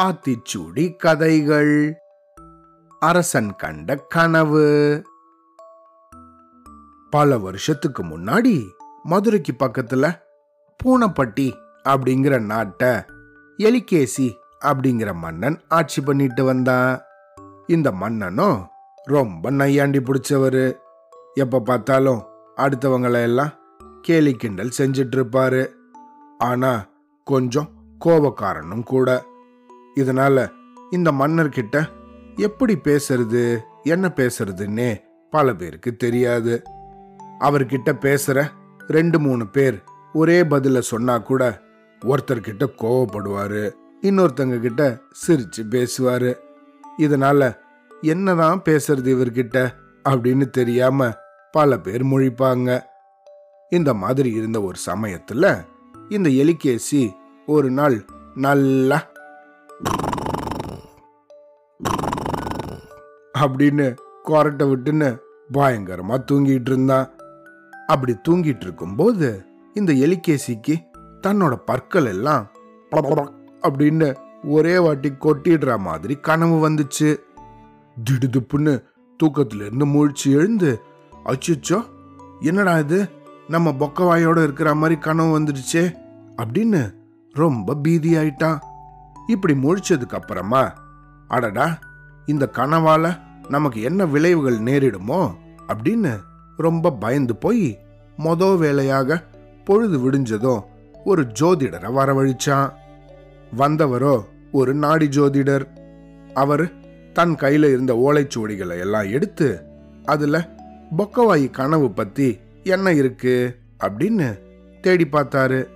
ஆத்திச்சூடி கதைகள். அரசன் கண்ட கனவு. பல வருஷத்துக்கு முன்னாடி மதுரைக்கு பக்கத்துல பூனப்பட்டி அப்படிங்கிற நாட்டை எலிகேசி அப்படிங்கிற மன்னன் ஆட்சி பண்ணிட்டு வந்தான். இந்த மன்னனும் ரொம்ப நையாண்டி பிடிச்சவரு. எப்ப பார்த்தாலும் அடுத்தவங்களை எல்லாம் கேலி கிண்டல் செஞ்சிட்டு இருப்பாரு. ஆனா கொஞ்சம் கோபக்காரனும் கூட. இதனால இந்த மன்னர்கிட்ட எப்படி பேசுறது? என்ன பேசுறதுன்னே பல பேருக்கு தெரியாது. அவர்கிட்ட பேசுற ரெண்டு மூணு பேர் ஒரே பதில சொன்னா கூட ஒருத்தர்கிட்ட கோவப்படுவாரு. இன்னொருத்தங்க கிட்ட சிரிச்சு பேசுவாரு. இதனால என்னதான் பேசுறது இவர்கிட்ட? அப்படின்னு தெரியாம பல பேர் முழிப்பாங்க. இந்த மாதிரி இருந்த ஒரு சமயத்துல இந்த எலிகேசி ஒரு நாள் நல்லா அப்படின்னு கொரட்டை விட்டுன்னு பயங்கரமா தூங்கிட்டு இருந்தான். அப்படி தூங்கிட்டு இருக்கும்போது இந்த எலிகேசிக்கு தன்னோட பற்கள் எல்லாம் அப்படின்னு ஒரே வாட்டி கொட்டிடுற மாதிரி கனவு வந்துச்சு. திடுதுப்புன்னு தூக்கத்துல இருந்து முழிச்சு எழுந்து அச்சுச்சோ என்னடா இது? நம்ம பொக்கவாயோட இருக்கிற மாதிரி கனவு வந்துடுச்சே அப்படின்னு ரொம்ப பீதி ஆயிட்டான் இப்படி முழிச்சதுக்கு அப்புறமா அடடா இந்த கனவால நமக்கு என்ன விளைவுகள் நேரிடுமோ அப்படின்னு ரொம்ப பயந்து போய் மொத வேலையாக பொழுது விடிஞ்சதும் ஒரு ஜோதிடரை வரவழிச்சான். வந்தவரோ ஒரு நாடி ஜோதிடர். அவர் தன் கையில இருந்த ஓலைச்சுவடிகளை எல்லாம் எடுத்து அதுல பொக்கவாயி கனவு பத்தி என்ன இருக்கு? அப்படின்னு தேடி பார்த்தாரு.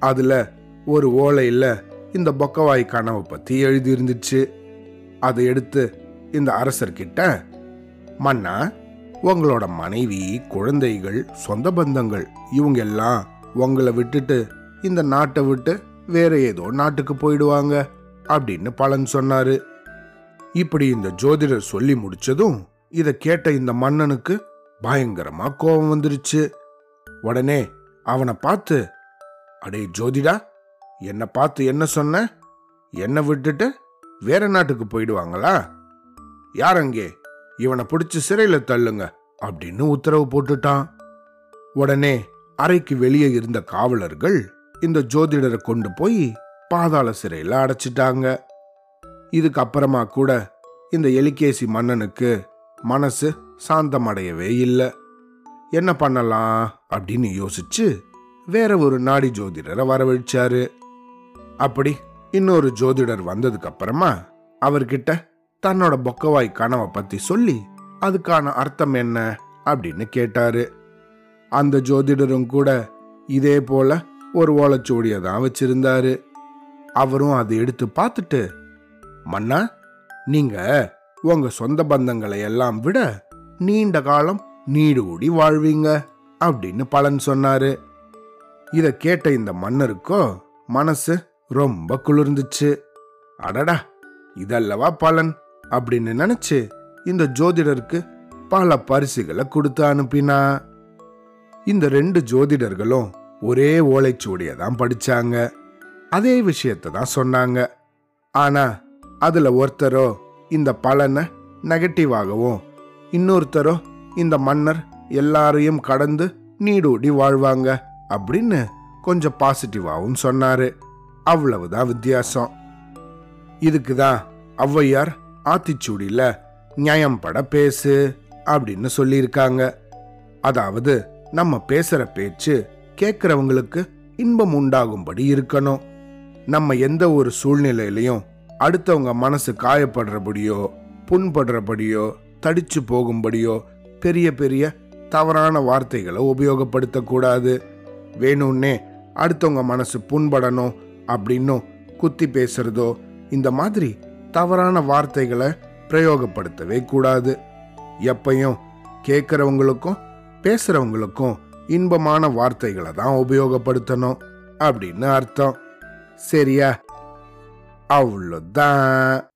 அதுல ஒரு ஓலையில் இந்த பொக்கவாய் கனவை பத்தி எழுதி இருந்துச்சு அதை எடுத்து இந்த அரசர்கிட்ட மன்னா உங்களோட மனைவி குழந்தைகள் சொந்த பந்தங்கள் இவங்க எல்லாம் உங்களை விட்டுட்டு இந்த நாட்டை விட்டு வேற ஏதோ நாட்டுக்கு போயிடுவாங்க அப்படின்னு பலன் சொன்னாரு. இப்படி இந்த ஜோதிடர் சொல்லி முடிச்சதும் இதை கேட்ட இந்த மன்னனுக்கு பயங்கரமா கோபம் வந்துருச்சு. உடனே அவனை பார்த்து அடே ஜோதிடா என்னை பார்த்து என்ன சொன்ன? என்னை விட்டுட்டு வேற நாட்டுக்கு போயிடுவாங்களா? யாரங்கே இவனை பிடிச்சு சிறையில தள்ளுங்க அப்படின்னு உத்தரவு போட்டுட்டான். உடனே அறைக்கு வெளியே இருந்த காவலர்கள் இந்த ஜோதிடரை கொண்டு போய் பாதாள சிறையில அடைச்சிட்டாங்க. இதுக்கப்புறமா கூட இந்த எலிகேசி மன்னனுக்கு மனசு சாந்தமடையவே இல்லை. என்ன பண்ணலாம்? அப்படின்னு யோசிச்சு வேற ஒரு நாடி ஜோதிடரை வரவழிச்சாரு. அப்படி இன்னொரு ஜோதிடர் வந்ததுக்கு அப்புறமா அவர்கிட்ட தன்னோட பொக்கவாய் கனவை பத்தி சொல்லி அதுக்கான அர்த்தம் என்ன அப்படின்னு கேட்டாரு. அந்த ஜோதிடரும் கூட இதே போல ஒரு ஓலைச்சோடியை தான் வச்சிருந்தாரு. அவரும் அதை எடுத்து பார்த்துட்டு மன்னா நீங்க உங்க சொந்த பந்தங்களை எல்லாம் விட நீண்ட காலம் நீடுகூடி வாழ்வீங்க அப்படின்னு பலன் சொன்னாரு. இதை கேட்ட இந்த மன்னருக்கோ மனசு ரொம்ப குளிர்ந்துச்சு. அடடா இதல்லவா பலன் அப்படின்னு நினைச்சு இந்த ஜோதிடருக்கு பல பரிசுகளை கொடுத்து அனுப்பினா. இந்த ரெண்டு ஜோதிடர்களும் ஒரே ஓலைச்சுவடிய தான் படிச்சாங்க. அதே விஷயத்தை தான் சொன்னாங்க. ஆனா அதுல ஒருத்தரோ இந்த பலனை நெகட்டிவாகவும் இன்னொருத்தரோ இந்த மன்னர் எல்லாரையும் கடந்து நீடூடி வாழ்வாங்க அப்படின்னு கொஞ்சம் பாசிட்டிவாகவும் சொன்னாரு. அவ்வளவுதான் வித்தியாசம். இதுக்கு தான் ஔவையார் ஆத்திச்சூடியில் நியாயம் பட பேசு அப்படின்னு சொல்லியிருக்காங்க. அதாவது நம்ம பேசுற பேச்சு கேட்குறவங்களுக்கு இன்பம் உண்டாகும்படி இருக்கணும். நம்ம எந்த ஒரு சூழ்நிலையிலையும் அடுத்தவங்க மனசு காயப்படுறபடியோ புண்படுறபடியோ தடிச்சு போகும்படியோ பெரிய பெரிய தவறான வார்த்தைகளை உபயோகப்படுத்தக்கூடாது. வேணும்னே அடுத்தவங்க மனசு புண்படணும் அப்படின்னும் குத்தி பேசுறதோ இந்த மாதிரி தவறான வார்த்தைகளை பிரயோகப்படுத்தவே கூடாது. எப்பையும் கேட்குறவங்களுக்கும் பேசுறவங்களுக்கும் இன்பமான வார்த்தைகளை தான் உபயோகப்படுத்தணும் அப்படின்னு அர்த்தம். சரியா? அவ்வளோதான்.